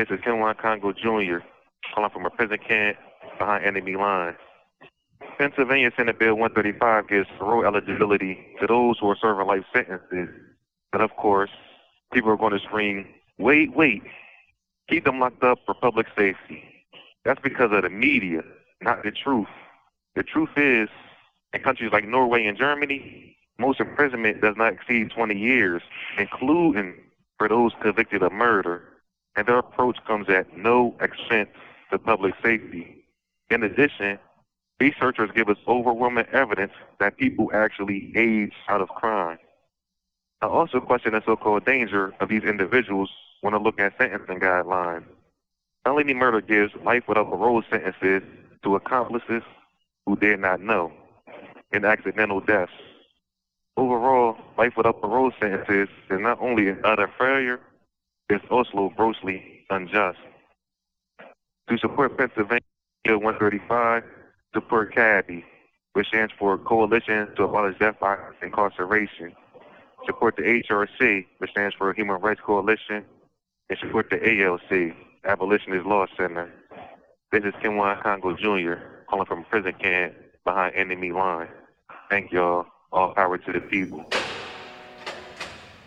This is Kenwan Congo Jr. calling from a prison camp behind enemy lines. Pennsylvania Senate Bill 135 gives parole eligibility to those who are serving life sentences. But of course, people are going to scream, wait, wait, keep them locked up for public safety. That's because of the media, not the truth. The truth is, in countries like Norway and Germany, most imprisonment does not exceed 20 years, including for those convicted of murder. And their approach comes at no expense to public safety. In addition, researchers give us overwhelming evidence that people actually age out of crime. I also question the so-called danger of these individuals when I look at sentencing guidelines. Felony murder gives life without parole sentences to accomplices who did not know, and accidental deaths. Overall, life without parole sentences is not only an utter failure, it's also grossly unjust. To support Pennsylvania Bill 135, support CADBI, which stands for Coalition to Abolish Death by Incarceration. Support the HRC, which stands for Human Rights Coalition, and support the ALC, Abolitionist Law Center. This is Kenwan Congo Jr. calling from prison camp behind enemy lines. Thank y'all. All power to the people.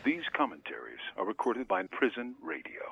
These commentaries are recorded by Prison Radio.